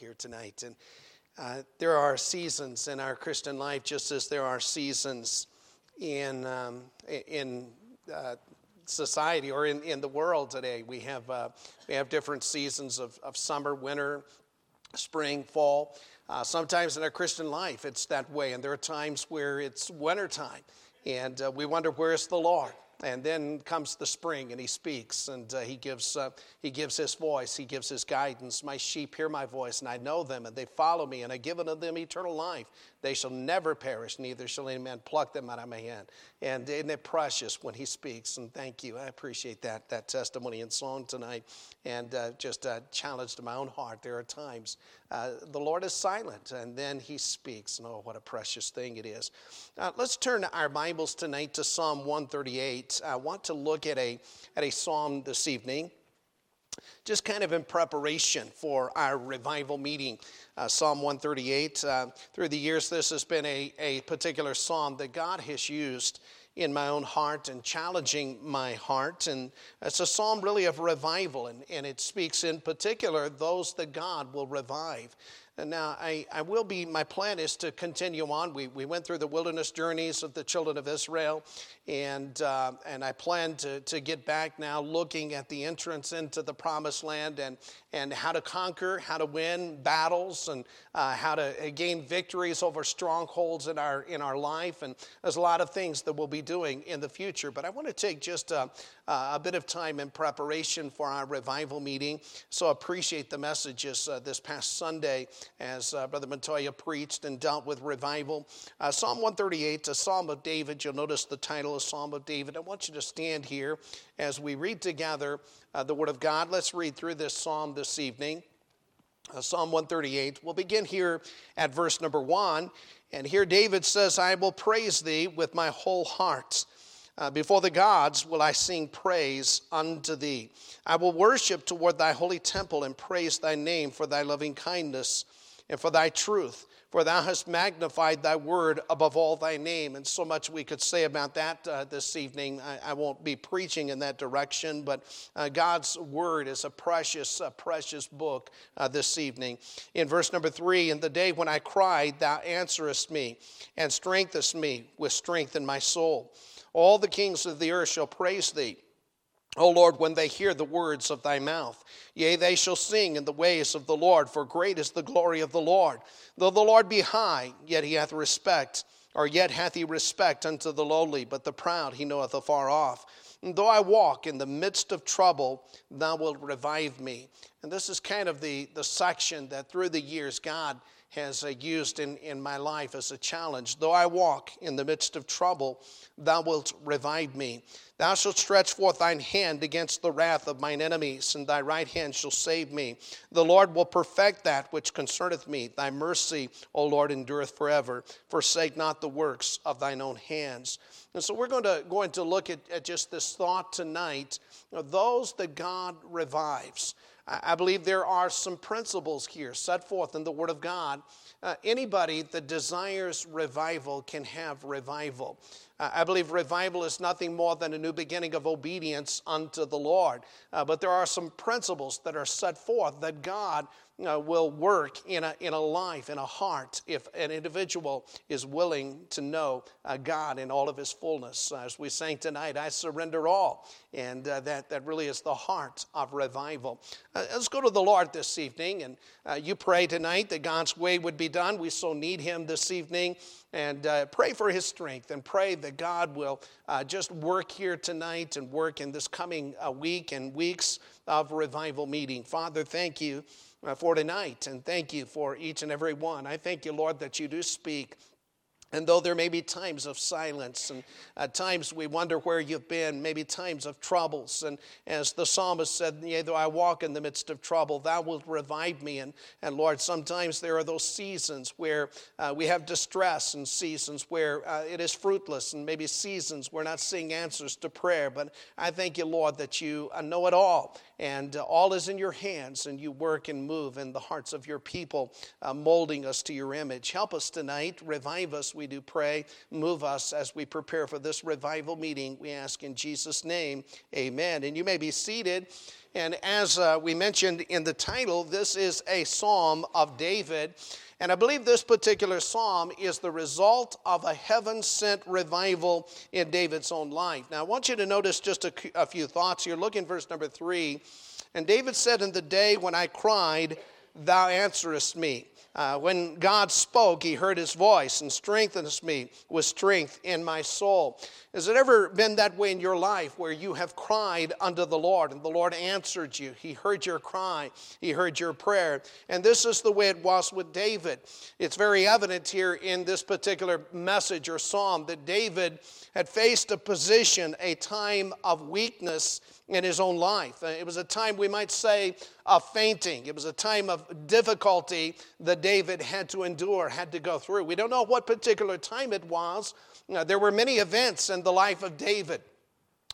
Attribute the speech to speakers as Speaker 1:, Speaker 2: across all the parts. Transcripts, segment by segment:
Speaker 1: here tonight. And uh, there are seasons in our Christian life, just as there are seasons in, um, in uh, society or in, in the world today. We have, uh, we have different seasons of, of summer, winter, spring, fall. Uh, sometimes in our Christian life, it's that way, and there are times where it's wintertime, and uh, we wonder, where's the Lord? And then comes the spring, and he speaks, and uh, he, gives, uh, he gives his voice, he gives his guidance. My sheep hear my voice, and I know them, and they follow me, and I give unto them eternal life. They shall never perish, neither shall any man pluck them out of my hand. And isn't it precious when he speaks? And thank you. I appreciate that, that testimony and song tonight, and uh, just a challenge to my own heart. There are times uh, the Lord is silent, and then he speaks. And oh, what a precious thing it is. Uh, let's turn our Bibles tonight to Psalm 138. I want to look at a, at a psalm this evening just kind of in preparation for our revival meeting. Uh, psalm 138. Uh, through the years, this has been a, a particular psalm that God has used in my own heart and challenging my heart. And it's a psalm really of revival, and, and it speaks in particular those that God will revive. And now, I, I will be, my plan is to continue on. We, we went through the wilderness journeys of the children of Israel, and, uh, and I plan to, to get back now looking at the entrance into the promised land and, and how to conquer, how to win battles, and uh, how to gain victories over strongholds in our, in our life. And there's a lot of things that we'll be doing in the future. But I want to take just a, a bit of time in preparation for our revival meeting. So appreciate the messages uh, this past Sunday as uh, Brother Montoya preached and dealt with revival. Uh, psalm 138, a psalm of David. You'll notice the title is Psalm of David. I want you to stand here as we read together uh, the Word of God. Let's read through this psalm this evening. Uh, psalm 138. We'll begin here at verse number one. And here David says, I will praise thee with my whole heart. Uh, before the gods will I sing praise unto thee. I will worship toward thy holy temple and praise thy name for thy loving kindness and for thy truth. For thou hast magnified thy word above all thy name. And so much we could say about that uh, this evening. I, I, won't be preaching in that direction, but uh, God's word is a precious, precious book uh, this evening. In verse number three, in the day when I cried, thou answerest me and strengthenest me with strength in my soul. All the kings of the earth shall praise thee. O Lord, when they hear the words of thy mouth, yea, they shall sing in the ways of the Lord, for great is the glory of the Lord. Though the Lord be high, yet he hath respect, or yet hath he respect unto the lowly, but the proud he knoweth afar off. And though I walk in the midst of trouble, thou wilt revive me. And this is kind of the, the section that through the years God has uh, used in, in my life as a challenge. Though I walk in the midst of trouble, thou wilt revive me. Thou shalt stretch forth thine hand against the wrath of mine enemies, and thy right hand shall save me. The Lord will perfect that which concerneth me. Thy mercy, O Lord, endureth forever. Forsake not the works of thine own hands. And so we're going to, going to look at, at just this thought tonight those that God revives. I believe there are some principles here set forth in the Word of God. Uh, anybody that desires revival can have revival. I believe revival is nothing more than a new beginning of obedience unto the Lord. Uh, but there are some principles that are set forth that God uh, will work in a, in a life, in a heart, if an individual is willing to know uh, God in all of his fullness. As we sang tonight, I surrender all. And uh, that, that really is the heart of revival. Uh, let's go to the Lord this evening. And uh, you pray tonight that God's way would be done. We so need him this evening. And uh, pray for his strength and pray that God will just work here tonight and work in this coming week and weeks of revival meeting. Father, thank you uh, for tonight. And thank you for each and every one. I thank you, Lord, that you do speak and though there may be times of silence and at times we wonder where you've been, maybe times of troubles. And as the psalmist said, Yea, though I walk in the midst of trouble, thou wilt revive me. And, and Lord, sometimes there are those seasons where uh, we have distress and seasons where uh, it is fruitless and maybe seasons we're not seeing answers to prayer. But I thank you, Lord, that you uh, know it all and uh, all is in your hands and you work and move in the hearts of your people, uh, molding us to your image. Help us tonight, revive us we do pray. Move us as we prepare for this revival meeting. We ask in Jesus' name, amen. And you may be seated. And as uh, we mentioned in the title, this is a psalm of David. And I believe this particular psalm is the result of a heaven sent revival in David's own life. Now, I want you to notice just a, a few thoughts here. Look in verse number three. And David said, In the day when I cried, thou answerest me. Uh, when God spoke, He heard His voice and strengthened me with strength in my soul. Has it ever been that way in your life where you have cried unto the Lord and the Lord answered you? He heard your cry, He heard your prayer. And this is the way it was with David. It's very evident here in this particular message or psalm that David had faced a position, a time of weakness in his own life. Uh, it was a time, we might say, of fainting. It was a time of difficulty that David had to endure, had to go through. We don't know what particular time it was. Uh, there were many events in the life of David.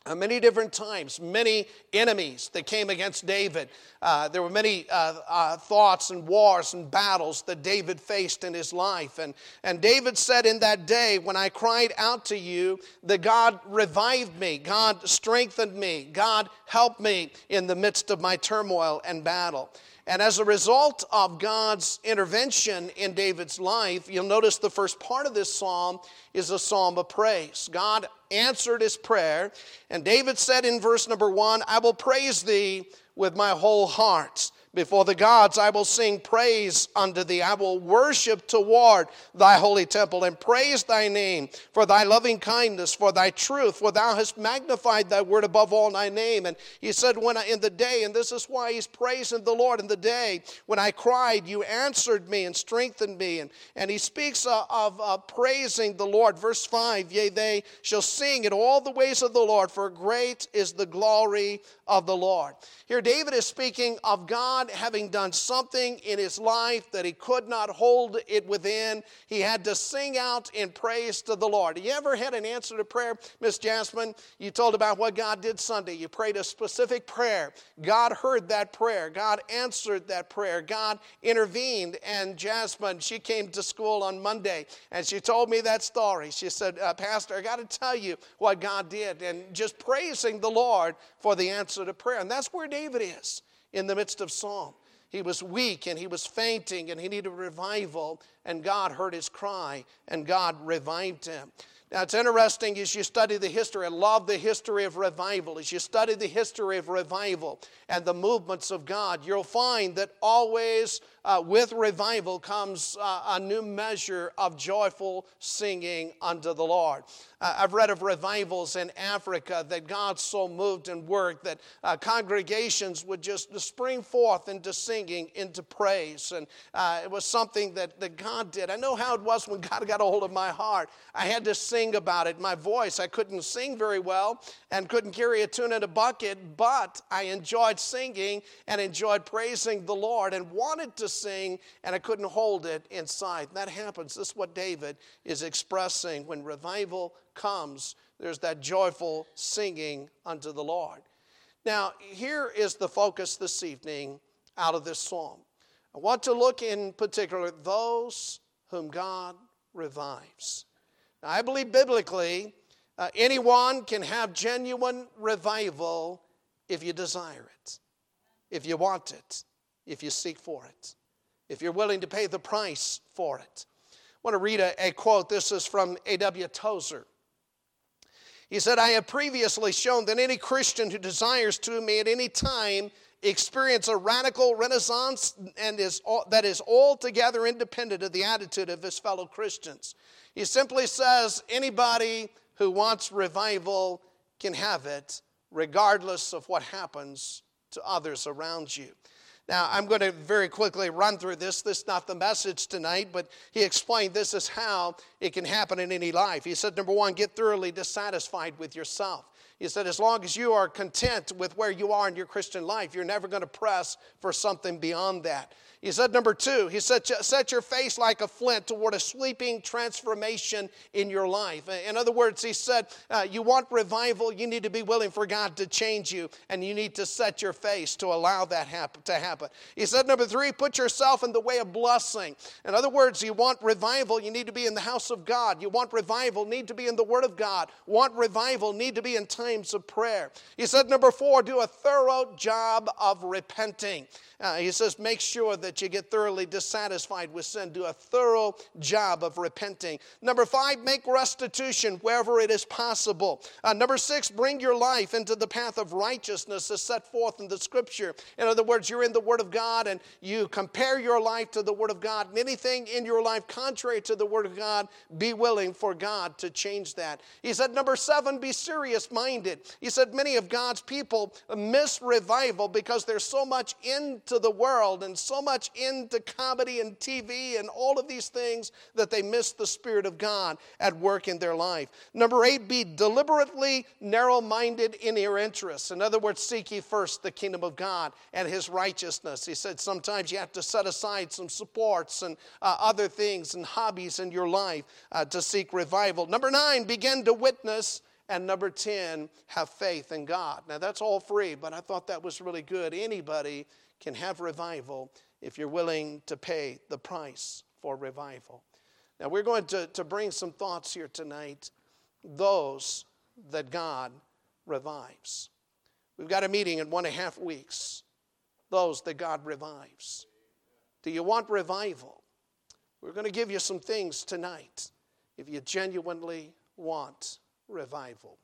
Speaker 1: Uh, many different times, many enemies that came against David. Uh, there were many uh, uh, thoughts and wars and battles that David faced in his life. And, and David said in that day, When I cried out to you, that God revived me, God strengthened me, God helped me in the midst of my turmoil and battle. And as a result of God's intervention in David's life, you'll notice the first part of this psalm is a psalm of praise. God answered his prayer, and David said in verse number one, I will praise thee with my whole heart. Before the gods, I will sing praise unto thee. I will worship toward thy holy temple and praise thy name for thy loving kindness, for thy truth, for thou hast magnified thy word above all thy name. And he said, When I, in the day, and this is why he's praising the Lord in the day, when I cried, you answered me and strengthened me. And, and he speaks uh, of uh, praising the Lord. Verse 5 Yea, they shall sing in all the ways of the Lord, for great is the glory of the Lord. Here, David is speaking of God God having done something in his life that he could not hold it within, he had to sing out in praise to the Lord. You ever had an answer to prayer, Miss Jasmine? You told about what God did Sunday. You prayed a specific prayer. God heard that prayer. God answered that prayer. God intervened. And Jasmine, she came to school on Monday and she told me that story. She said, uh, Pastor, I got to tell you what God did. And just praising the Lord for the answer to prayer. And that's where David is in the midst of psalm. He was weak and he was fainting and he needed revival, and God heard his cry and God revived him. Now, it's interesting as you study the history. I love the history of revival. As you study the history of revival and the movements of God, you'll find that always uh, with revival comes uh, a new measure of joyful singing unto the Lord. Uh, I've read of revivals in Africa that God so moved and worked that uh, congregations would just spring forth into singing, into praise. And uh, it was something that, that God did. I know how it was when God got a hold of my heart. I had to sing about it. My voice, I couldn't sing very well and couldn't carry a tune in a bucket, but I enjoyed singing and enjoyed praising the Lord and wanted to sing, and I couldn't hold it inside. That happens. This is what David is expressing. When revival comes, there's that joyful singing unto the Lord. Now, here is the focus this evening out of this psalm. I want to look in particular at those whom God revives. Now, I believe biblically, uh, anyone can have genuine revival if you desire it, if you want it, if you seek for it if you're willing to pay the price for it. I want to read a, a quote. This is from A.W. Tozer. He said, I have previously shown that any Christian who desires to may at any time experience a radical renaissance and is that is altogether independent of the attitude of his fellow Christians. He simply says anybody who wants revival can have it, regardless of what happens to others around you. Now, I'm going to very quickly run through this. This is not the message tonight, but he explained this is how it can happen in any life. He said, number one, get thoroughly dissatisfied with yourself. He said, as long as you are content with where you are in your Christian life, you're never going to press for something beyond that. He said, number two, he said, set your face like a flint toward a sweeping transformation in your life. In other words, he said, uh, you want revival, you need to be willing for God to change you, and you need to set your face to allow that to happen. He said, number three, put yourself in the way of blessing. In other words, you want revival, you need to be in the house of God. You want revival, need to be in the Word of God. Want revival, need to be in times of prayer. He said, number four, do a thorough job of repenting. Uh, he says, make sure that you get thoroughly dissatisfied with sin. Do a thorough job of repenting. Number five, make restitution wherever it is possible. Uh, number six, bring your life into the path of righteousness as set forth in the scripture. In other words, you're in the Word of God and you compare your life to the Word of God. And anything in your life contrary to the Word of God, be willing for God to change that. He said, number seven, be serious minded. He said, many of God's people miss revival because there's so much into the world and so much into comedy and TV and all of these things that they miss the Spirit of God at work in their life. Number eight, be deliberately narrow minded in your interests. In other words, seek ye first the kingdom of God and his righteousness. He said sometimes you have to set aside some supports and uh, other things and hobbies in your life uh, to seek revival. Number nine, begin to witness. And number 10, have faith in God. Now, that's all free, but I thought that was really good. Anybody can have revival if you're willing to pay the price for revival. Now, we're going to, to bring some thoughts here tonight those that God revives. We've got a meeting in one and a half weeks. Those that God revives. Do you want revival? We're going to give you some things tonight if you genuinely want revival.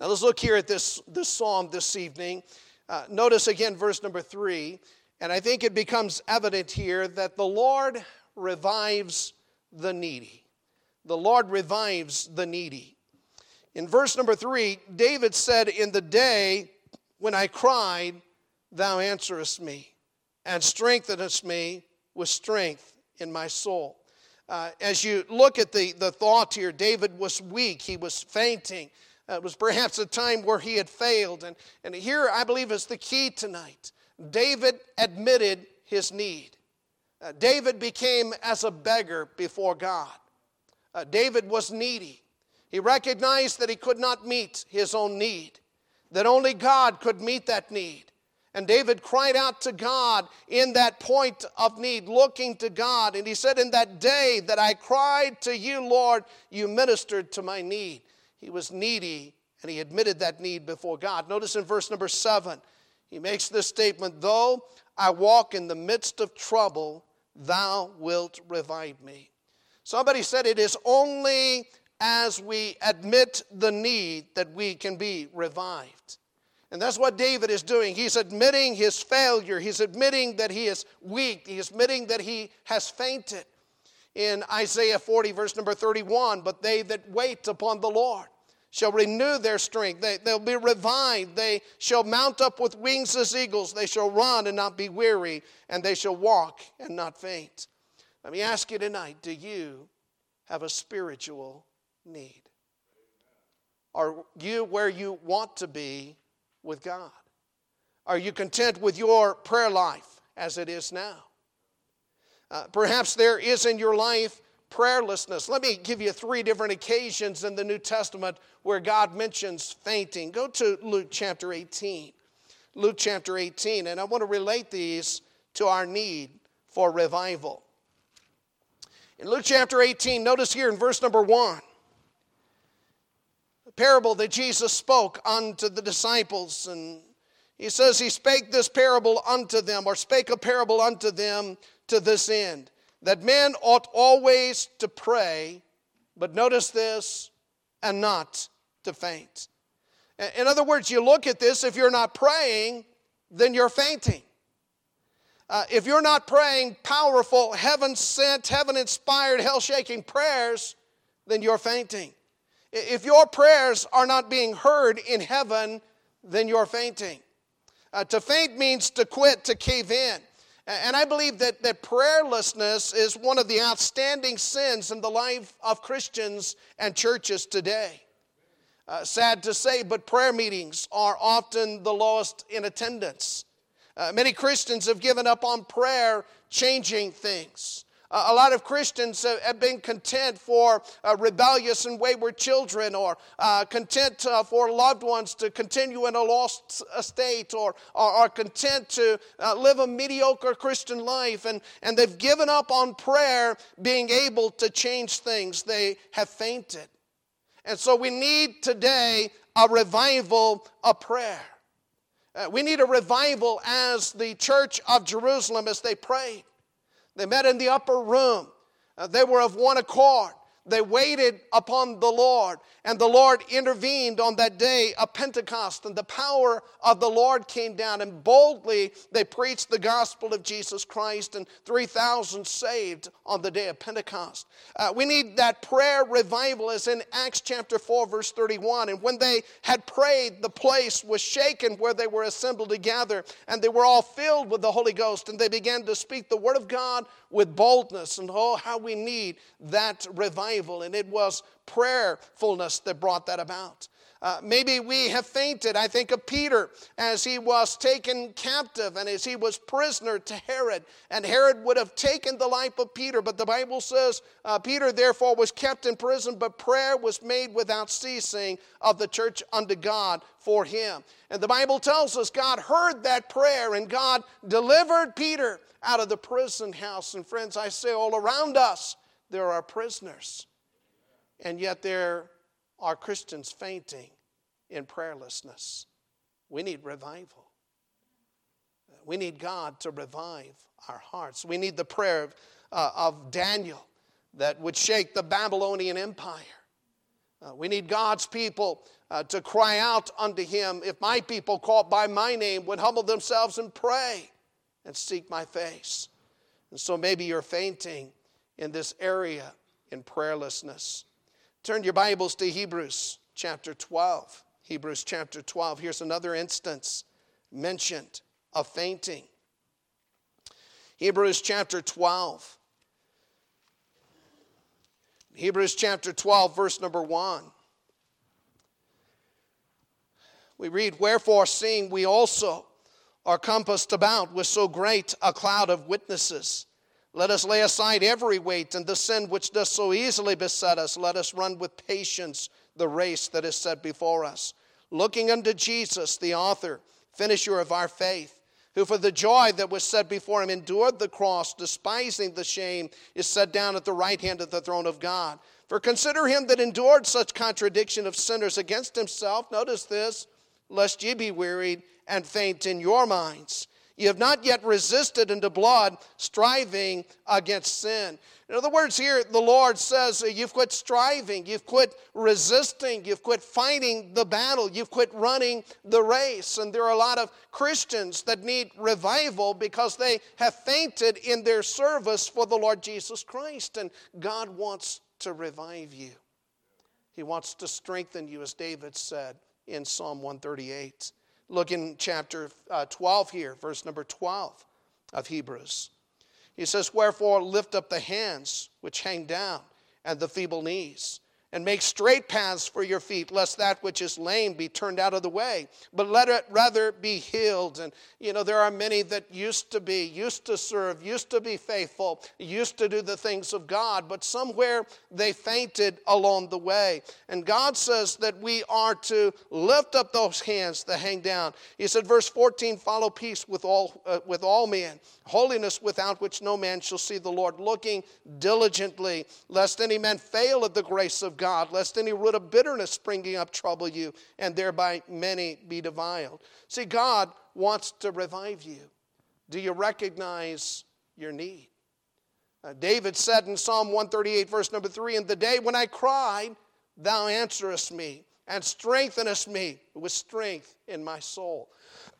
Speaker 1: Now let's look here at this, this psalm this evening. Uh, notice again verse number three, and I think it becomes evident here that the Lord revives the needy. The Lord revives the needy. In verse number three, David said, In the day when I cried, thou answerest me, and strengthenest me with strength in my soul. Uh, as you look at the, the thought here, David was weak, he was fainting. Uh, it was perhaps a time where he had failed. And, and here, I believe, is the key tonight. David admitted his need. Uh, David became as a beggar before God. Uh, David was needy. He recognized that he could not meet his own need, that only God could meet that need. And David cried out to God in that point of need, looking to God. And he said, In that day that I cried to you, Lord, you ministered to my need. He was needy and he admitted that need before God. Notice in verse number seven, he makes this statement Though I walk in the midst of trouble, thou wilt revive me. Somebody said it is only as we admit the need that we can be revived. And that's what David is doing. He's admitting his failure. He's admitting that he is weak. He's admitting that he has fainted. In Isaiah 40, verse number 31, but they that wait upon the Lord shall renew their strength. They, they'll be revived. They shall mount up with wings as eagles. They shall run and not be weary, and they shall walk and not faint. Let me ask you tonight do you have a spiritual need? Are you where you want to be with God? Are you content with your prayer life as it is now? Uh, perhaps there is in your life prayerlessness. Let me give you three different occasions in the New Testament where God mentions fainting. Go to Luke chapter 18. Luke chapter 18, and I want to relate these to our need for revival. In Luke chapter 18, notice here in verse number 1, the parable that Jesus spoke unto the disciples, and he says, He spake this parable unto them, or spake a parable unto them to this end that men ought always to pray, but notice this, and not to faint. In other words, you look at this, if you're not praying, then you're fainting. Uh, if you're not praying powerful, heaven sent, heaven inspired, hell shaking prayers, then you're fainting. If your prayers are not being heard in heaven, then you're fainting. Uh, to faint means to quit, to cave in. And I believe that, that prayerlessness is one of the outstanding sins in the life of Christians and churches today. Uh, sad to say, but prayer meetings are often the lowest in attendance. Uh, many Christians have given up on prayer changing things. Uh, a lot of Christians have, have been content for uh, rebellious and wayward children, or uh, content uh, for loved ones to continue in a lost state, or are content to uh, live a mediocre Christian life. And, and they've given up on prayer being able to change things. They have fainted. And so we need today a revival of prayer. Uh, we need a revival as the church of Jerusalem as they prayed. They met in the upper room. Uh, they were of one accord. They waited upon the Lord, and the Lord intervened on that day of Pentecost, and the power of the Lord came down, and boldly they preached the gospel of Jesus Christ, and 3,000 saved on the day of Pentecost. Uh, we need that prayer revival, as in Acts chapter 4, verse 31. And when they had prayed, the place was shaken where they were assembled together, and they were all filled with the Holy Ghost, and they began to speak the word of God with boldness. And oh, how we need that revival. And it was prayerfulness that brought that about. Uh, maybe we have fainted. I think of Peter as he was taken captive and as he was prisoner to Herod. And Herod would have taken the life of Peter, but the Bible says uh, Peter therefore was kept in prison, but prayer was made without ceasing of the church unto God for him. And the Bible tells us God heard that prayer and God delivered Peter out of the prison house. And friends, I say all around us, there are prisoners. And yet there are Christians fainting in prayerlessness. We need revival. We need God to revive our hearts. We need the prayer of, uh, of Daniel that would shake the Babylonian Empire. Uh, we need God's people uh, to cry out unto him. If my people called by my name would humble themselves and pray and seek my face. And so maybe you're fainting in this area in prayerlessness. Turn your Bibles to Hebrews chapter 12. Hebrews chapter 12. Here's another instance mentioned of fainting. Hebrews chapter 12. Hebrews chapter 12, verse number 1. We read, Wherefore, seeing we also are compassed about with so great a cloud of witnesses, let us lay aside every weight and the sin which does so easily beset us. Let us run with patience the race that is set before us. Looking unto Jesus, the author, finisher of our faith, who for the joy that was set before him endured the cross, despising the shame, is set down at the right hand of the throne of God. For consider him that endured such contradiction of sinners against himself. Notice this, lest ye be wearied and faint in your minds. You have not yet resisted unto blood, striving against sin. In other words, here the Lord says you've quit striving, you've quit resisting, you've quit fighting the battle, you've quit running the race. And there are a lot of Christians that need revival because they have fainted in their service for the Lord Jesus Christ. And God wants to revive you, He wants to strengthen you, as David said in Psalm 138. Look in chapter uh, 12 here, verse number 12 of Hebrews. He says, Wherefore lift up the hands which hang down and the feeble knees and make straight paths for your feet, lest that which is lame be turned out of the way, but let it rather be healed. And, you know, there are many that used to be, used to serve, used to be faithful, used to do the things of God, but somewhere they fainted along the way. And God says that we are to lift up those hands that hang down. He said, verse 14, follow peace with all, uh, with all men, holiness without which no man shall see the Lord, looking diligently, lest any man fail of the grace of God God, lest any root of bitterness springing up trouble you, and thereby many be defiled. See, God wants to revive you. Do you recognize your need? Uh, David said in Psalm 138, verse number 3 In the day when I cried, thou answerest me and strengthenest me with strength in my soul.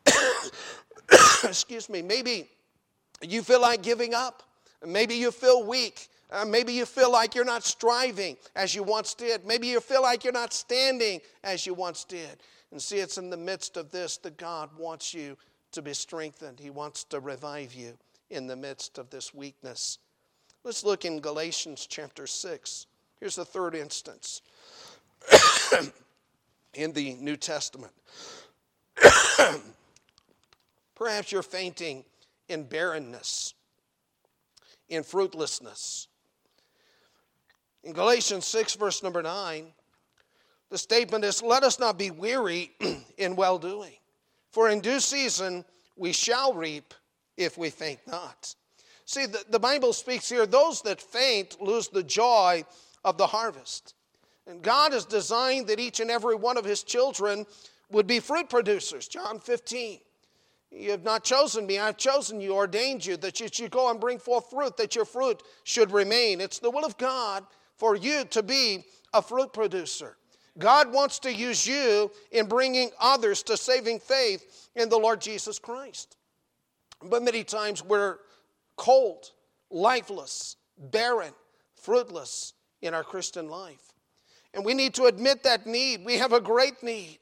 Speaker 1: Excuse me, maybe you feel like giving up. Maybe you feel weak. Uh, maybe you feel like you're not striving as you once did. Maybe you feel like you're not standing as you once did. And see, it's in the midst of this that God wants you to be strengthened. He wants to revive you in the midst of this weakness. Let's look in Galatians chapter 6. Here's the third instance in the New Testament. Perhaps you're fainting in barrenness, in fruitlessness. In Galatians 6, verse number 9, the statement is Let us not be weary in well doing, for in due season we shall reap if we faint not. See, the, the Bible speaks here those that faint lose the joy of the harvest. And God has designed that each and every one of his children would be fruit producers. John 15. You have not chosen me, I've chosen you, ordained you, that you should go and bring forth fruit, that your fruit should remain. It's the will of God for you to be a fruit producer. God wants to use you in bringing others to saving faith in the Lord Jesus Christ. But many times we're cold, lifeless, barren, fruitless in our Christian life. And we need to admit that need. We have a great need.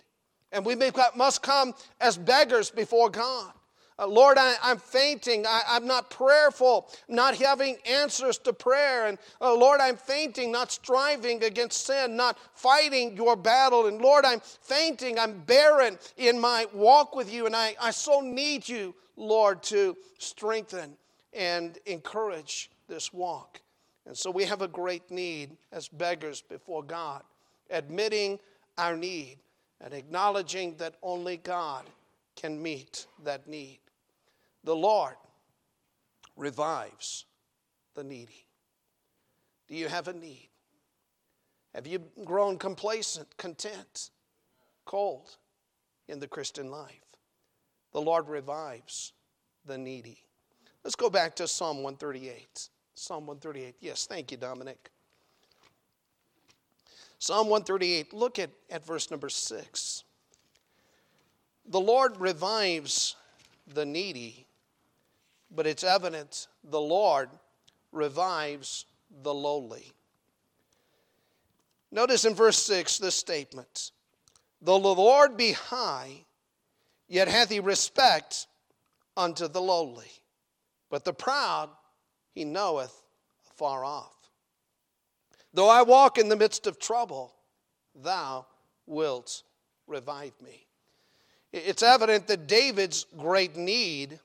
Speaker 1: And we must come as beggars before God. Uh, Lord, I, am fainting. I, am not prayerful, not having answers to prayer. And uh, Lord, I'm fainting, not striving against sin, not fighting your battle. And Lord, I'm fainting. I'm barren in my walk with you. And I, I so need you, Lord, to strengthen and encourage this walk. And so we have a great need as beggars before God, admitting our need and acknowledging that only God can meet that need. The Lord revives the needy. Do you have a need? Have you grown complacent, content, cold in the Christian life? The Lord revives the needy. Let's go back to Psalm 138. Psalm 138. Yes, thank you, Dominic. Psalm 138, look at, at verse number 6. The Lord revives the needy, but it's evident the Lord revives the lowly. Notice in verse 6 this statement Though the Lord be high, yet hath he respect unto the lowly. But the proud he knoweth far off. Though I walk in the midst of trouble, thou wilt revive me. It's evident that David's great need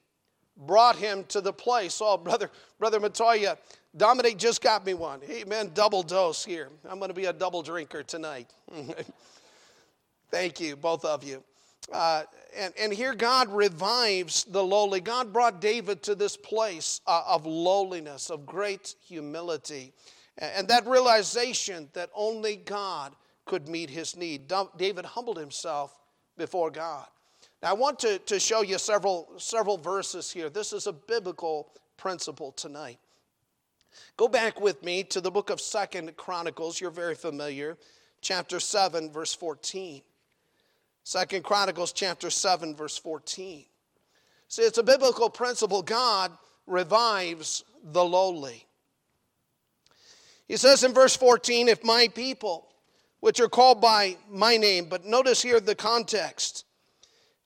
Speaker 1: brought him to the place. Oh, brother, brother Montoya, Dominic just got me one. Amen. Double dose here. I'm going to be a double drinker tonight. Thank you, both of you. Uh, and, and here God revives the lowly. God brought David to this place uh, of lowliness, of great humility, and that realization that only God could meet his need. David humbled himself before God. Now, I want to, to show you several, several verses here. This is a biblical principle tonight. Go back with me to the book of Second Chronicles. You're very familiar. Chapter 7, verse 14. Second Chronicles chapter 7 verse 14. See, it's a biblical principle. God revives the lowly. He says in verse 14, if my people, which are called by my name, but notice here the context.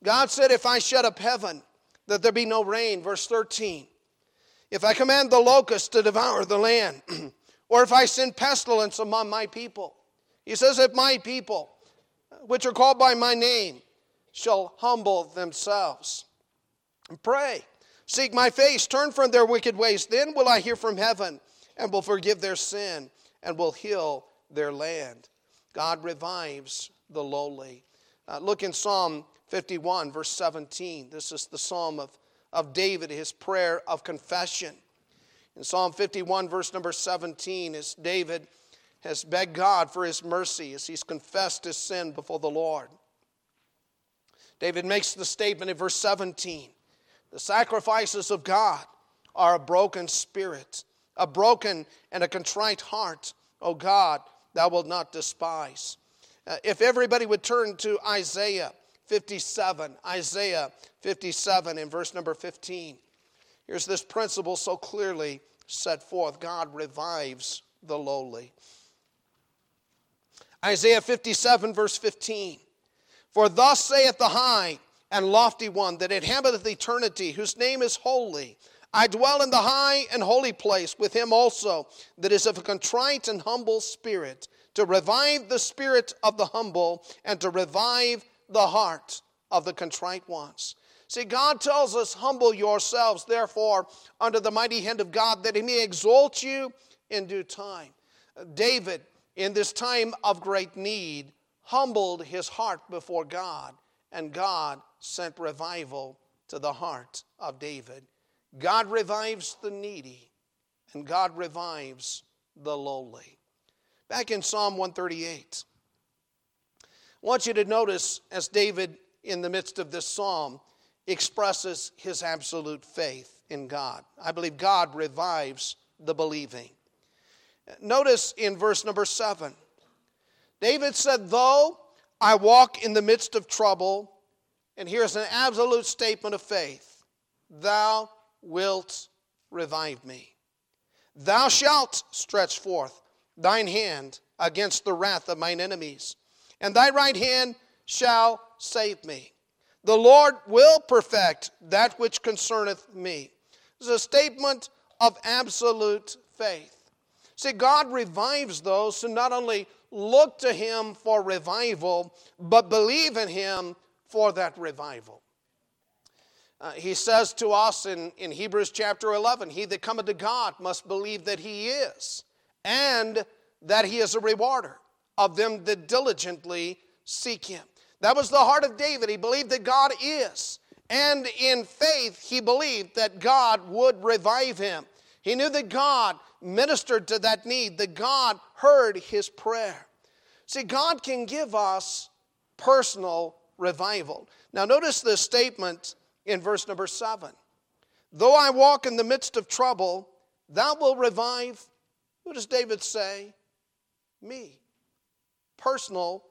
Speaker 1: God said, if I shut up heaven, that there be no rain. Verse 13. If I command the locusts to devour the land, or if I send pestilence among my people. He says, if my people, which are called by my name shall humble themselves and pray. Seek my face, turn from their wicked ways. Then will I hear from heaven and will forgive their sin and will heal their land. God revives the lowly. Uh, look in Psalm 51, verse 17. This is the psalm of, of David, his prayer of confession. In Psalm 51, verse number 17, as David has begged God for his mercy as he's confessed his sin before the Lord. David makes the statement in verse 17 The sacrifices of God are a broken spirit, a broken and a contrite heart. O God, thou wilt not despise. Uh, if everybody would turn to Isaiah 57, Isaiah 57 in verse number 15, here's this principle so clearly set forth God revives the lowly. Isaiah 57, verse 15. For thus saith the high and lofty one that inhabiteth eternity, whose name is holy. I dwell in the high and holy place with him also that is of a contrite and humble spirit, to revive the spirit of the humble and to revive the heart of the contrite ones. See, God tells us, Humble yourselves, therefore, under the mighty hand of God, that he may exalt you in due time. David, in this time of great need, humbled his heart before God, and God sent revival to the heart of David. God revives the needy, and God revives the lowly. Back in Psalm 138, I want you to notice as David, in the midst of this psalm, expresses his absolute faith in God. I believe God revives the believing. Notice in verse number seven, David said, Though I walk in the midst of trouble, and here's an absolute statement of faith Thou wilt revive me. Thou shalt stretch forth thine hand against the wrath of mine enemies, and thy right hand shall save me. The Lord will perfect that which concerneth me. This is a statement of absolute faith. See, God revives those who not only look to Him for revival, but believe in Him for that revival. Uh, he says to us in, in Hebrews chapter 11 He that cometh to God must believe that He is, and that He is a rewarder of them that diligently seek Him. That was the heart of David. He believed that God is. And in faith, he believed that God would revive him. He knew that God ministered to that need, that God heard his prayer. See, God can give us personal revival. Now, notice this statement in verse number seven Though I walk in the midst of trouble, thou wilt revive, who does David say? Me. Personal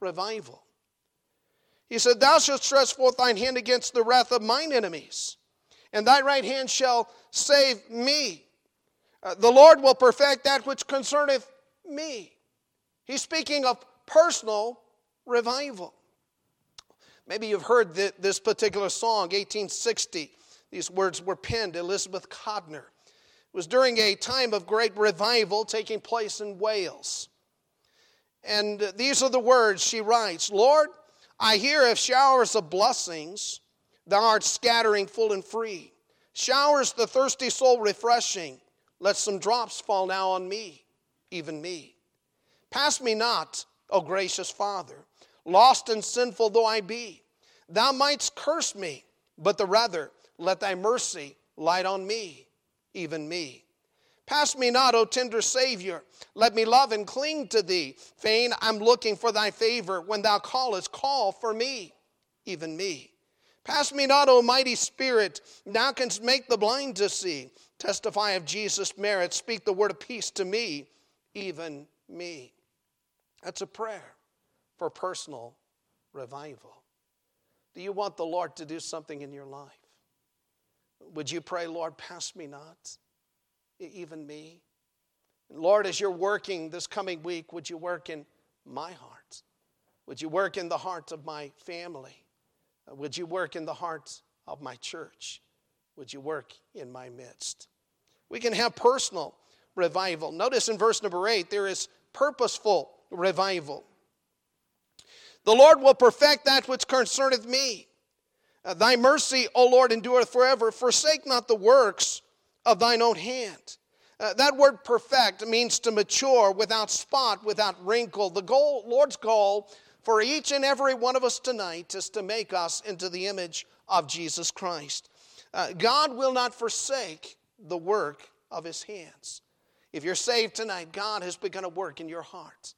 Speaker 1: revival. He said, Thou shalt stretch forth thine hand against the wrath of mine enemies, and thy right hand shall save me. Uh, the Lord will perfect that which concerneth me. He's speaking of personal revival. Maybe you've heard this particular song, 1860. These words were penned, Elizabeth Codner. It was during a time of great revival taking place in Wales. And these are the words she writes Lord, I hear of showers of blessings, thou art scattering full and free. Showers the thirsty soul refreshing. Let some drops fall now on me, even me. Pass me not, O gracious Father, lost and sinful though I be. Thou mightst curse me, but the rather let thy mercy light on me, even me. Pass me not, O tender Savior. Let me love and cling to thee. Fain, I'm looking for thy favor. When thou callest, call for me, even me. Pass me not, O mighty Spirit. Thou canst make the blind to see. Testify of Jesus' merit. Speak the word of peace to me, even me. That's a prayer for personal revival. Do you want the Lord to do something in your life? Would you pray, Lord, pass me not? Even me. Lord, as you're working this coming week, would you work in my heart? Would you work in the hearts of my family? Uh, would you work in the hearts of my church? Would you work in my midst? We can have personal revival. Notice in verse number eight, there is purposeful revival. The Lord will perfect that which concerneth me. Uh, thy mercy, O Lord, endureth forever. Forsake not the works of thine own hand. Uh, that word perfect means to mature without spot, without wrinkle. The goal, Lord's goal for each and every one of us tonight is to make us into the image of Jesus Christ. Uh, God will not forsake the work of his hands. If you're saved tonight, God has begun a work in your heart.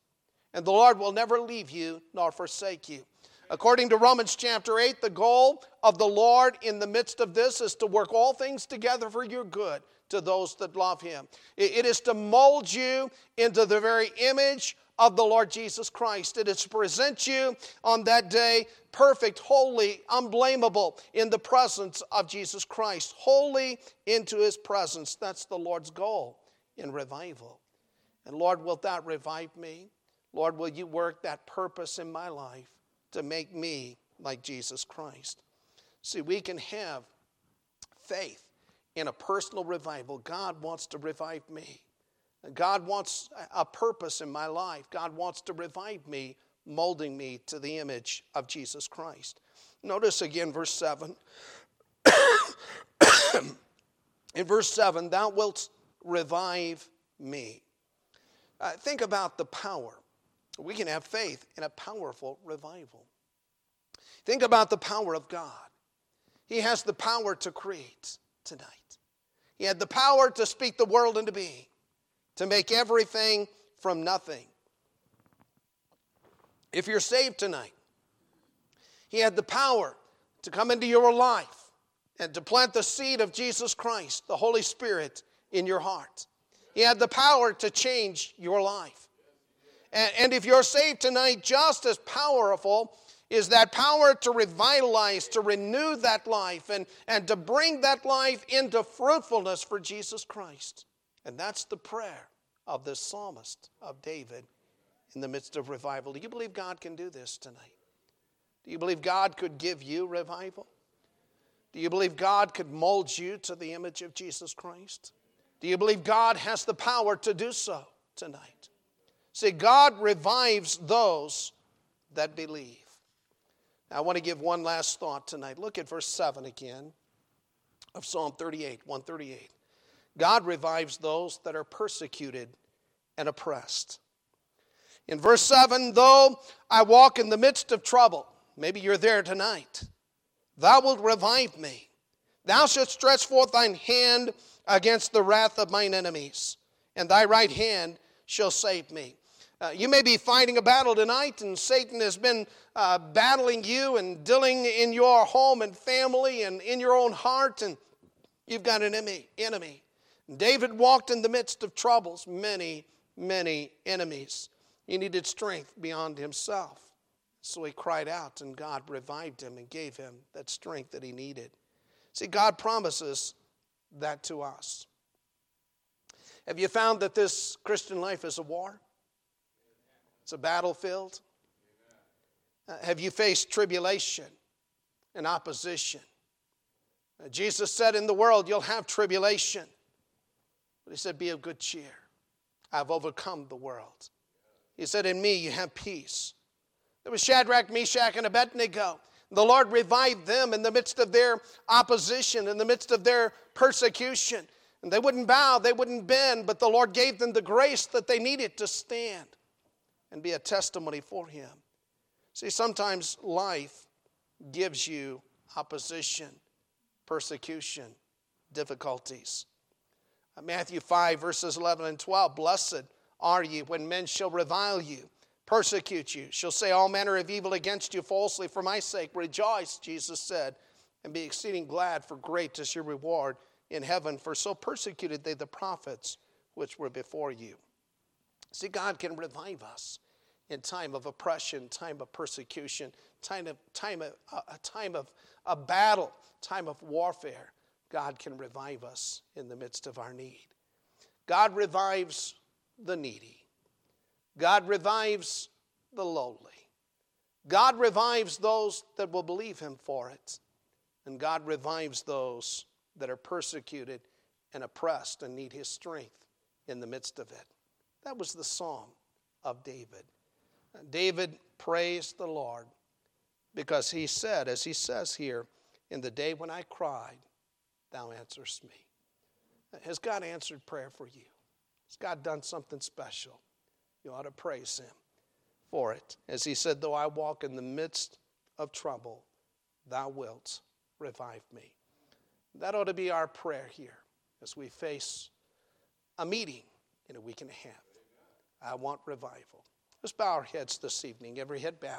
Speaker 1: And the Lord will never leave you nor forsake you. According to Romans chapter 8, the goal of the Lord in the midst of this is to work all things together for your good to those that love Him. It is to mold you into the very image of the Lord Jesus Christ. It is to present you on that day perfect, holy, unblameable in the presence of Jesus Christ, holy into His presence. That's the Lord's goal in revival. And Lord, wilt thou revive me? Lord, will you work that purpose in my life? To make me like Jesus Christ. See, we can have faith in a personal revival. God wants to revive me. God wants a purpose in my life. God wants to revive me molding me to the image of Jesus Christ. Notice again verse 7. In verse 7, thou wilt revive me. Uh, think about the power. We can have faith in a powerful revival. Think about the power of God. He has the power to create tonight. He had the power to speak the world into being, to make everything from nothing. If you're saved tonight, He had the power to come into your life and to plant the seed of Jesus Christ, the Holy Spirit, in your heart. He had the power to change your life. And, if you're saved tonight, just as powerful is that power to revitalize, to renew that life, and, and to bring that life into fruitfulness for Jesus Christ. And that's the prayer of the psalmist of David in the midst of revival. Do you believe God can do this tonight? Do you believe God could give you revival? Do you believe God could mold you to the image of Jesus Christ? Do you believe God has the power to do so tonight? See, God revives those that believe. Now, I want to give one last thought tonight. Look at verse 7 again of Psalm 38, 138. God revives those that are persecuted and oppressed. In verse 7, though I walk in the midst of trouble, maybe you're there tonight. Thou wilt revive me. Thou shalt stretch forth thine hand against the wrath of mine enemies, and thy right hand shall save me. Uh, you may be fighting a battle tonight, and Satan has been uh, battling you and dealing in your home and family and in your own heart, and you've got an enemy. enemy. David walked in the midst of troubles, many, many enemies. He needed strength beyond himself. So he cried out, and God revived him and gave him that strength that he needed. See, God promises that to us. Have you found that this Christian life is a war? It's a battlefield. Uh, have you faced tribulation and opposition? Uh, Jesus said, In the world you'll have tribulation. But he said, Be of good cheer. I've overcome the world. He said, In me you have peace. There was Shadrach, Meshach, and Abednego. The Lord revived them in the midst of their opposition, in the midst of their persecution. And they wouldn't bow, they wouldn't bend, but the Lord gave them the grace that they needed to stand and be a testimony for Him. See, sometimes life gives you opposition, persecution, difficulties. Uh, Matthew 5, verses 11 and 12 Blessed are you when men shall revile you persecute you, shall say all manner of evil against you falsely for my sake. Rejoice, Jesus said, and be exceeding glad, for great is your reward in heaven. For so persecuted they the prophets which were before you. See, God can revive us in time of oppression, time of persecution, time of, time of, uh, a time of a battle, time of warfare. God can revive us in the midst of our need. God revives the needy. God revives the lowly. God revives those that will believe him for it. And God revives those that are persecuted and oppressed and need his strength in the midst of it. That was the psalm of David. David praised the Lord because he said, as he says here, in the day when I cried, thou answerest me. Has God answered prayer for you? Has God done something special? You ought to praise him for it. As he said, Though I walk in the midst of trouble, thou wilt revive me. That ought to be our prayer here as we face a meeting in a week and a half. I want revival. Let's bow our heads this evening, every head bowed.